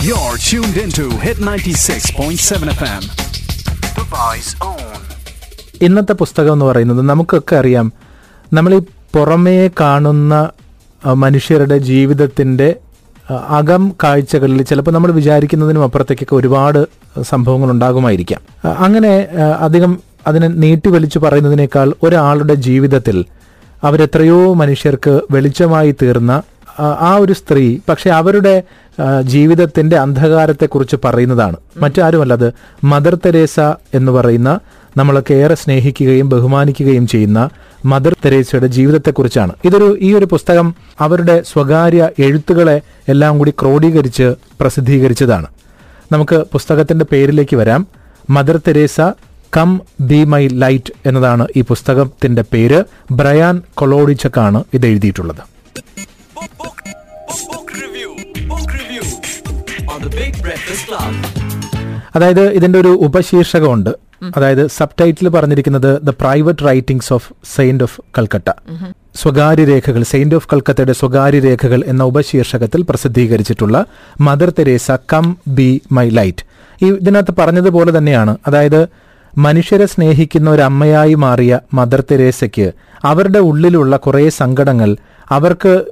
You're tuned into Hit 96.7 FM. The Voice own. ഇന്നത്തെ പുസ്തകം എന്ന് പറയുന്നത് നമുക്കൊക്കെ അറിയാം നമ്മൾ ഈ പുറമേ കാണുന്ന മനുഷ്യരുടെ ജീവിതത്തിന്റെ അകം കാഴ്ചകളിൽ ചിലപ്പോൾ നമ്മൾ വിചാരിക്കുന്നതിനും അപ്പുറത്തേക്കൊക്കെ ഒരുപാട് സംഭവങ്ങൾ ഉണ്ടാകുമായിരിക്കാം അങ്ങനെ അധികം അതിനെ നീട്ടി വലിച്ചു പറയുന്നതിനേക്കാൾ ഒരാളുടെ ജീവിതത്തിൽ അവരെത്രയോ മനുഷ്യർക്ക് വെളിച്ചമായി തീർന്ന ആ, ഒരു സ്ത്രീ പക്ഷെ അവരുടെ ജീവിതത്തിന്റെ അന്ധകാരത്തെക്കുറിച്ച് പറയുന്നതാണ്. മറ്റാരുമല്ല അത് മദർ തെരേസ എന്ന് പറയുന്ന നമ്മളൊക്കെ ഏറെ സ്നേഹിക്കുകയും ബഹുമാനിക്കുകയും ചെയ്യുന്ന മദർ തെരേസയുടെ ജീവിതത്തെക്കുറിച്ചാണ്. ഇതൊരു ഈ ഒരു പുസ്തകം അവരുടെ സ്വകാര്യ എഴുത്തുകളെ എല്ലാം കൂടി ക്രോഡീകരിച്ച് പ്രസിദ്ധീകരിച്ചതാണ്. നമുക്ക് പുസ്തകത്തിന്റെ പേരിലേക്ക് വരാം. Mother Teresa come be my light എന്നതാണ് ഈ പുസ്തകത്തിന്റെ പേര്. ബ്രയാൻ കൊളോഡിച്ചക്കാണ് ഇത് എഴുതിയിട്ടുള്ളത്. അതായത് ഇതിന്റെ ഒരു ഉപശീർഷകമുണ്ട്. അതായത് സബ് ടൈറ്റിൽ പറഞ്ഞിരിക്കുന്നത് the private writings of Saint of Calcutta സ്വകാര്യ രേഖകൾ സെയിന്റ് ഓഫ് കൽക്കത്തയുടെ സ്വകാര്യ രേഖകൾ എന്ന ഉപശീർഷകത്തിൽ പ്രസിദ്ധീകരിച്ചിട്ടുള്ള Mother Teresa come be my light ഈ ഇതിനകത്ത് പറഞ്ഞതുപോലെ തന്നെയാണ്. അതായത് മനുഷ്യരെ സ്നേഹിക്കുന്ന ഒരു അമ്മയായി മാറിയ മദർ തെരേസയ്ക്ക് അവരുടെ ഉള്ളിലുള്ള കുറേ സങ്കടങ്ങൾ അവർക്ക്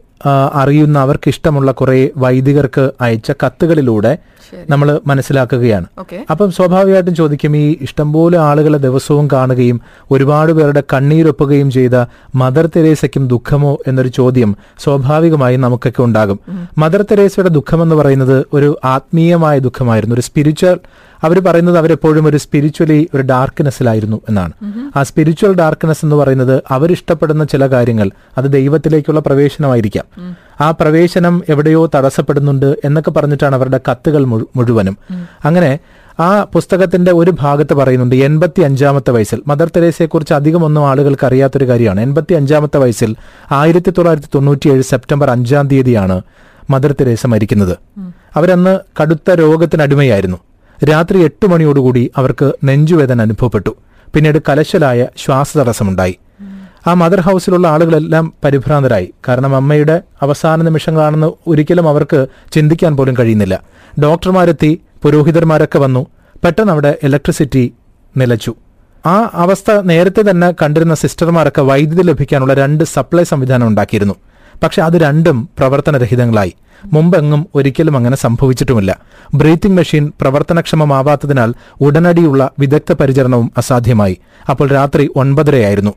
അറിയുന്ന അവർക്ക് ഇഷ്ടമുള്ള കുറെ വൈദികർക്ക് അയച്ച കത്തുകളിലൂടെ നമ്മൾ മനസ്സിലാക്കുകയാണ്. അപ്പം സ്വാഭാവികമായിട്ടും ചോദിക്കും ഈ ഇഷ്ടംപോലെ ആളുകളെ ദിവസവും കാണുകയും ഒരുപാട് പേരുടെ കണ്ണീരൊപ്പുകയും ചെയ്ത മദർ തെരേസയ്ക്കും ദുഃഖമോ എന്നൊരു ചോദ്യം സ്വാഭാവികമായും നമുക്കൊക്കെ ഉണ്ടാകും. മദർ തെരേസയുടെ ദുഃഖമെന്ന് പറയുന്നത് ഒരു ആത്മീയമായ ദുഃഖമായിരുന്നു. ഒരു സ്പിരിച്വൽ അവർ പറയുന്നത് അവരെപ്പോഴും ഒരു സ്പിരിച്വലി ഒരു ഡാർക്ക്നെസ്സിലായിരുന്നു എന്നാണ്. ആ സ്പിരിച്വൽ ഡാർക്ക്നെസ് എന്ന് പറയുന്നത് അവരിഷ്ടപ്പെടുന്ന ചില കാര്യങ്ങൾ അത് ദൈവത്തിലേക്കുള്ള പ്രവേശനമായിരിക്കാം. ആ പ്രവേശനം എവിടെയോ തടസ്സപ്പെടുന്നുണ്ട് എന്നൊക്കെ പറഞ്ഞിട്ടാണ് അവരുടെ കത്തുകൾ മുഴുവനും. അങ്ങനെ ആ പുസ്തകത്തിന്റെ ഒരു ഭാഗത്ത് പറയുന്നുണ്ട് എൺപത്തി അഞ്ചാമത്തെ വയസ്സിൽ. മദർ തെരേസയെക്കുറിച്ച് അധികം ഒന്നും ആളുകൾക്ക് അറിയാത്തൊരു കാര്യമാണ്. എൺപത്തി അഞ്ചാമത്തെ വയസ്സിൽ ആയിരത്തി തൊള്ളായിരത്തി തൊണ്ണൂറ്റിയേഴ് സെപ്റ്റംബർ അഞ്ചാം തീയതിയാണ് മദർ തെരേസ മരിക്കുന്നത്. അവരന്ന് കടുത്ത രോഗത്തിനടിമയായിരുന്നു. രാത്രി എട്ട് മണിയോടുകൂടി അവർക്ക് നെഞ്ചുവേദന അനുഭവപ്പെട്ടു. പിന്നീട് കലശലായ ശ്വാസതടസ്സമുണ്ടായി. ആ മദർ ഹൗസിലുള്ള ആളുകളെല്ലാം പരിഭ്രാന്തരായി. കാരണം അമ്മയുടെ അവസാന നിമിഷങ്ങളാണെന്ന് ഒരിക്കലും അവർക്ക് ചിന്തിക്കാൻ പോലും കഴിയുന്നില്ല. ഡോക്ടർമാരെത്തി പുരോഹിതന്മാരൊക്കെ വന്നു. പെട്ടെന്ന് അവിടെ ഇലക്ട്രിസിറ്റി നിലച്ചു. ആ അവസ്ഥ നേരത്തെ തന്നെ കണ്ടിരുന്ന സിസ്റ്റർമാരൊക്കെ വൈദ്യുതി ലഭിക്കാനുള്ള രണ്ട് സപ്ലൈ സംവിധാനം ഉണ്ടാക്കിയിരുന്നു. പക്ഷെ അത് രണ്ടും പ്രവർത്തനരഹിതങ്ങളായി. മുമ്പെങ്ങും ഒരിക്കലും അങ്ങനെ സംഭവിച്ചിട്ടുമില്ല. ബ്രീത്തിംഗ് മെഷീൻ പ്രവർത്തനക്ഷമമാവാത്തതിനാൽ ഉടനടിയുള്ള വിദഗ്ധ പരിചരണവും അസാധ്യമായി. അപ്പോൾ രാത്രി ഒൻപതരയായിരുന്നു.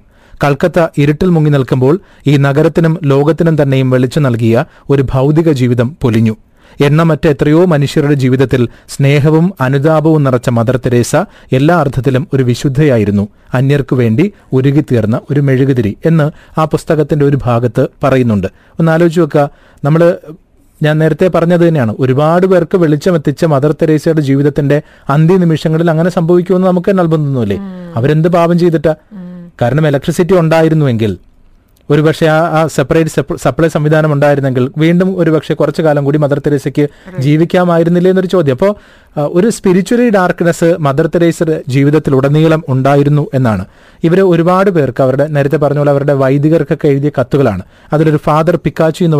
കൽക്കത്ത ഇരുട്ടിൽ മുങ്ങി നിൽക്കുമ്പോൾ ഈ നഗരത്തിനും ലോകത്തിനും തന്നെയും വെളിച്ചു നൽകിയ ഒരു ഭൗതിക ജീവിതം പൊലിഞ്ഞു. എണ്ണമറ്റ എത്രയോ മനുഷ്യരുടെ ജീവിതത്തിൽ സ്നേഹവും അനുതാപവും നിറച്ച മദർ തെരേസ എല്ലാ അർത്ഥത്തിലും ഒരു വിശുദ്ധയായിരുന്നു. അന്യർക്കു വേണ്ടി ഉരുകിത്തീർന്ന ഒരു മെഴുകുതിരി എന്ന് ആ പുസ്തകത്തിന്റെ ഒരു ഭാഗത്ത് പറയുന്നുണ്ട്. ഒന്ന് ആലോചിച്ച് വെക്കുക നമ്മൾ ഞാൻ നേരത്തെ പറഞ്ഞത് തന്നെയാണ്. ഒരുപാട് പേർക്ക് വെളിച്ചമെത്തിച്ച മദർ തെരേസയുടെ ജീവിതത്തിന്റെ അന്ത്യ നിമിഷങ്ങളിൽ അങ്ങനെ സംഭവിക്കുമെന്ന് നമുക്ക് തന്നെ അത്ഭുതമൊന്നുമില്ലേ അവരെന്ത് പാപം ചെയ്തിട്ടാ? കാരണം ഇലക്ട്രിസിറ്റി ഉണ്ടായിരുന്നുവെങ്കിൽ ഒരുപക്ഷെ ആ ആ സെപ്പറേറ്റ് സപ്ലൈ സംവിധാനം ഉണ്ടായിരുന്നെങ്കിൽ വീണ്ടും ഒരുപക്ഷെ കുറച്ചു കാലം കൂടി മദർ തെരേസയ്ക്ക് ജീവിക്കാമായിരുന്നില്ലേ എന്നൊരു ചോദ്യം. അപ്പോൾ ഒരു സ്പിരിച്വലി ഡാർക്ക്നെസ് മദർ തെരേസയുടെ ജീവിതത്തിൽ ഉടനീളം ഉണ്ടായിരുന്നു എന്നാണ്. ഇവർ ഒരുപാട് പേർക്ക് അവരുടെ നേരത്തെ പറഞ്ഞ പോലെ അവരുടെ വൈദികർക്കൊക്കെ എഴുതിയ കത്തുകളാണ്. അതിലൊരു ഫാദർ പിക്കാച്ചു എന്ന്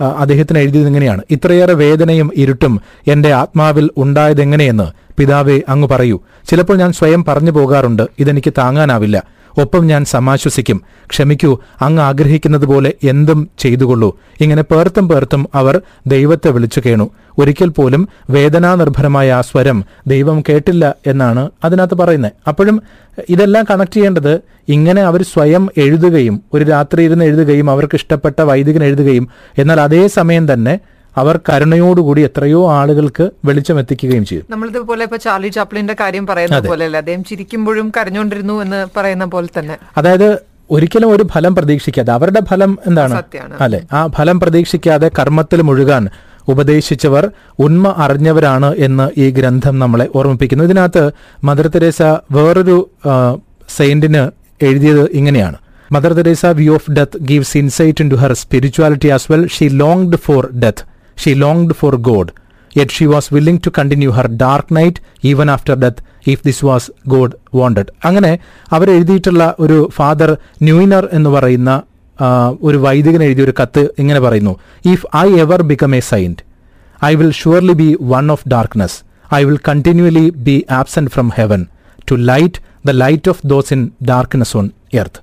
ആ, അദ്ദേഹത്തിന് എഴുതിയത് ഇങ്ങനെയാണ്. ഇത്രയേറെ വേദനയും ഇരുട്ടും എന്റെ ആത്മാവിൽ ഉണ്ടായതെങ്ങനെയെന്ന് പിതാവേ അങ്ങ് പറയൂ. ചിലപ്പോൾ ഞാൻ സ്വയം പറഞ്ഞു പോകാറുണ്ട്. ഇതെനിക്ക് താങ്ങാനാവില്ല. ഒപ്പം ഞാൻ സമാശ്വസിക്കും. ക്ഷമിക്കൂ അങ്ങ് ആഗ്രഹിക്കുന്നത് പോലെ എന്തും ചെയ്തുകൊള്ളൂ. ഇങ്ങനെ പേർത്തും പേർത്തും അവർ ദൈവത്തെ വിളിച്ചു കേണു. ഒരിക്കൽ പോലും വേദനാനിർഭരമായ ആ സ്വരം ദൈവം കേട്ടില്ല എന്നാണ് അതിനകത്ത് പറയുന്നത്. അപ്പോഴും ഇതെല്ലാം കണക്ട് ചെയ്യേണ്ടത് ഇങ്ങനെ അവർ സ്വയം എഴുതുകയും ഒരു രാത്രി ഇരുന്ന് എഴുതുകയും അവർക്ക് ഇഷ്ടപ്പെട്ട വൈദികൻ എഴുതുകയും എന്നാൽ അതേ സമയം തന്നെ അവർ കരുണയോടുകൂടി എത്രയോ ആളുകൾക്ക് വെളിച്ചം എത്തിക്കുകയും ചെയ്തു. നമ്മളിതുപോലെ ഇപ്പൊ ചാർലി ചാപ്ലിന്റെ കാര്യം പറയുന്ന പോലെയല്ല. അദ്ദേഹം ചിരിക്കുമ്പോഴും കരഞ്ഞുകൊണ്ടിരുന്നു എന്ന് പറയുന്ന പോലെ തന്നെ. അതായത് ഒരിക്കലും ഒരു ഫലം പ്രതീക്ഷിക്കാതെ അവരുടെ ഫലം എന്താണ്. അല്ലെ? ആ ഫലം പ്രതീക്ഷിക്കാതെ കർമ്മത്തിൽ മുഴുകാൻ ഉപദേശിച്ചവർ ഉണ്മ അറിഞ്ഞവരാണ് എന്ന് ഈ ഗ്രന്ഥം നമ്മളെ ഓർമ്മിപ്പിക്കുന്നു. ഇതിനകത്ത് മദർ തെരേസ വേറൊരു സെയിന്റിന് എഴുതിയത് ഇങ്ങനെയാണ്. Mother Teresa view of death gives insight into her spirituality as well she longed for death she longed for God yet she was willing to continue her dark night even after death if this was God wanted അങ്ങനെ അവരെഴുതിയിട്ടുള്ള ഒരു father ന്യൂയിനർ എന്ന് പറയുന്ന ഒരു വൈദികൻ എഴുതിയ ഒരു കത്ത് ഇങ്ങനെ പറയുന്നു if I ever become a saint I will surely be one of darkness I will continually be absent from heaven to light the light of those in darkness on earth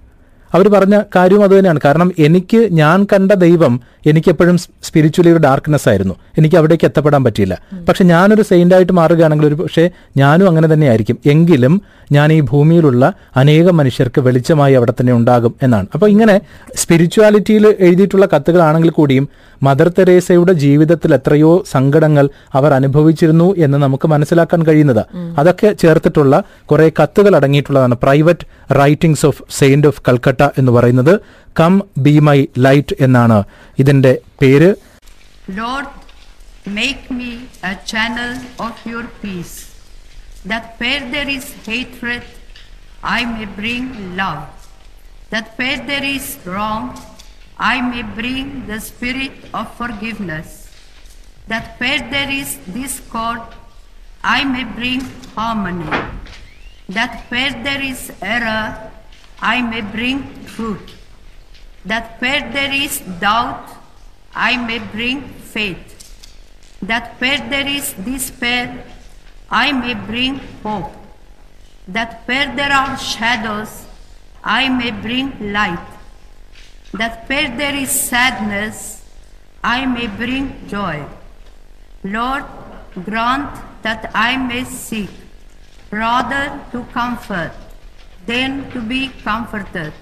അവർ പറഞ്ഞ കാര്യവും അതുതന്നെയാണ് കാരണം എനിക്ക് ഞാൻ കണ്ട ദൈവം എനിക്ക് എപ്പോഴും സ്പിരിച്വലി ഒരു ഡാർക്ക്നെസ് ആയിരുന്നു. എനിക്ക് അവിടേക്ക് എത്തപ്പെടാൻ പറ്റിയില്ല. പക്ഷെ ഞാനൊരു സെയിന്റായിട്ട് മാറുകയാണെങ്കിൽ ഒരു പക്ഷേ ഞാനും അങ്ങനെ തന്നെ ആയിരിക്കും. എങ്കിലും ഞാൻ ഈ ഭൂമിയിലുള്ള അനേകം മനുഷ്യർക്ക് വെളിച്ചമായി അവിടെ തന്നെ ഉണ്ടാകും എന്നാണ്. അപ്പോൾ ഇങ്ങനെ സ്പിരിച്വാലിറ്റിയിൽ എഴുതിയിട്ടുള്ള കത്തുകളാണെങ്കിൽ കൂടിയും മദർ തെരേസയുടെ ജീവിതത്തിൽ എത്രയോ സങ്കടങ്ങൾ അവർ അനുഭവിച്ചിരുന്നു എന്ന് നമുക്ക് മനസ്സിലാക്കാൻ കഴിയുന്നത്. അതൊക്കെ ചേർത്തിട്ടുള്ള കുറേ കത്തുകൾ അടങ്ങിയിട്ടുള്ളതാണ്. Private writings of Saint of Calcutta എന്ന് പറയുന്നത് കം ബി മൈ ലൈറ്റ് എന്നാണ് ഇതിന്റെ പേര് your peace, that where there is hatred, I may bring love, that where there is wrong, I may bring the spirit of forgiveness, that where there is discord, I may bring harmony, that where there is error, I may bring truth, that where there is doubt, I may bring faith, that where there is despair, I may bring hope, that where there are shadows, I may bring light, that where there is sadness, I may bring joy. Lord, grant that I may seek rather to comfort than to be comforted.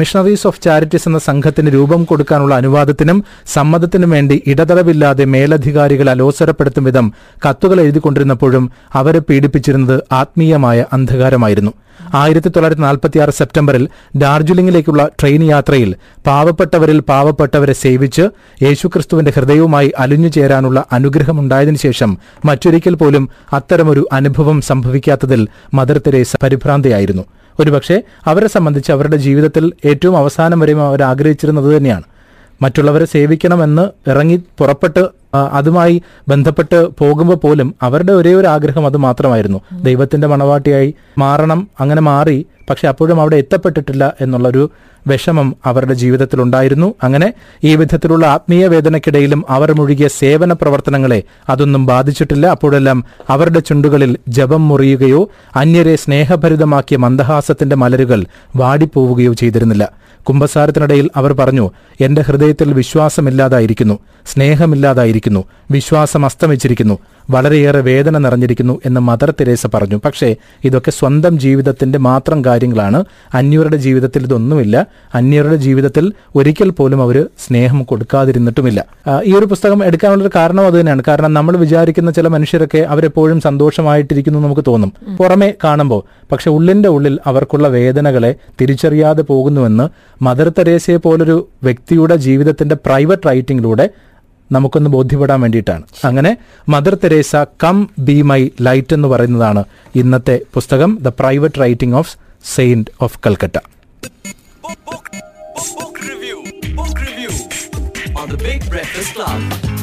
Missionaries of charities എന്ന സംഘത്തിന് രൂപം കൊടുക്കാനുള്ള അനുവാദത്തിനും സമ്മതത്തിനും വേണ്ടി ഇടതടവില്ലാതെ മേലധികാരികൾ അലോസരപ്പെടുത്തും വിധം കത്തുകൾ എഴുതിക്കൊണ്ടിരുന്നപ്പോഴും അവരെ പീഡിപ്പിച്ചിരുന്നത് ആത്മീയമായ അന്ധകാരമായിരുന്നു. ആയിരത്തി തൊള്ളായിരത്തി നാൽപ്പത്തിയാറ് സെപ്റ്റംബറിൽ ഡാർജിലിംഗിലേക്കുള്ള ട്രെയിൻ യാത്രയിൽ പാവപ്പെട്ടവരിൽ പാവപ്പെട്ടവരെ സേവിച്ച് യേശുക്രിസ്തുവിന്റെ ഹൃദയവുമായി അലിഞ്ഞു ചേരാനുള്ള അനുഗ്രഹമുണ്ടായതിനു ശേഷം മറ്റൊരിക്കൽ പോലും അത്തരമൊരു അനുഭവം സംഭവിക്കാത്തതിൽ മദർ തെരേസ പരിഭ്രാന്തയായിരുന്നു. ഒരുപക്ഷെ അവരെ സംബന്ധിച്ച് അവരുടെ ജീവിതത്തിൽ ഏറ്റവും അവസാനം വരെയും അവർ ആഗ്രഹിച്ചിരുന്നത് തന്നെയാണ്. മറ്റുള്ളവരെ സേവിക്കണമെന്ന് ഇറങ്ങി പുറപ്പെട്ട് അതുമായി ബന്ധപ്പെട്ട് പോകുമ്പോൾ പോലും അവരുടെ ഒരേ ഒരു ആഗ്രഹം അത് മാത്രമായിരുന്നു. ദൈവത്തിന്റെ മണവാട്ടിയായി മാറണം അങ്ങനെ മാറി പക്ഷെ അപ്പോഴും അവിടെ എത്തപ്പെട്ടിട്ടില്ല എന്നുള്ളൊരു വിഷമം അവരുടെ ജീവിതത്തിൽ ഉണ്ടായിരുന്നു അങ്ങനെ ഈ വിധത്തിലുള്ള ആത്മീയ വേദനയ്ക്കിടയിലും അവർ മുഴുകിയ സേവന പ്രവർത്തനങ്ങളെ അതൊന്നും ബാധിച്ചിട്ടില്ല. അപ്പോഴെല്ലാം അവരുടെ ചുണ്ടുകളിൽ ജപം മുറിയുകയോ അന്യരെ സ്നേഹഭരിതമാക്കിയ മന്ദഹാസത്തിന്റെ മലരുകൾ വാടിപ്പോവുകയോ ചെയ്തിരുന്നില്ല. കുംഭസാരത്തിനിടയിൽ അവർ പറഞ്ഞു എന്റെ ഹൃദയത്തിൽ വിശ്വാസമില്ലാതായിരിക്കുന്നു സ്നേഹമില്ലാതായിരിക്കുന്നു വിശ്വാസം അസ്തമിച്ചിരിക്കുന്നു വളരെയേറെ വേദന നിറഞ്ഞിരിക്കുന്നു എന്ന് മദർ തെരേസ പറഞ്ഞു. പക്ഷേ ഇതൊക്കെ സ്വന്തം ജീവിതത്തിന്റെ മാത്രം കാര്യങ്ങളാണ്. അന്യരുടെ ജീവിതത്തിൽ ഇതൊന്നുമില്ല. അന്യരുടെ ജീവിതത്തിൽ ഒരിക്കൽ പോലും അവർ സ്നേഹം കൊടുക്കാതിരുന്നിട്ടുമില്ല. ഈ ഒരു പുസ്തകം എടുക്കാനുള്ളൊരു കാരണം അത് തന്നെയാണ്. കാരണം നമ്മൾ വിചാരിക്കുന്ന ചില മനുഷ്യരൊക്കെ അവരെപ്പോഴും സന്തോഷമായിട്ടിരിക്കുന്നു നമുക്ക് തോന്നും. പുറമെ കാണുമ്പോൾ പക്ഷെ ഉള്ളിന്റെ ഉള്ളിൽ അവർക്കുള്ള വേദനകളെ തിരിച്ചറിയാതെ പോകുന്നുവെന്ന് മദർ തെരേസയെ പോലൊരു വ്യക്തിയുടെ ജീവിതത്തിന്റെ പ്രൈവറ്റ് റൈറ്റിംഗിലൂടെ നമുക്കൊന്ന് ബോധ്യപ്പെടാൻ വേണ്ടിയിട്ടാണ്. അങ്ങനെ Mother Teresa come be my light എന്ന് പറയുന്നതാണ് ഇന്നത്തെ പുസ്തകം the private writing of Saint of Calcutta. Book, review, book review on the Big Breakfast Club.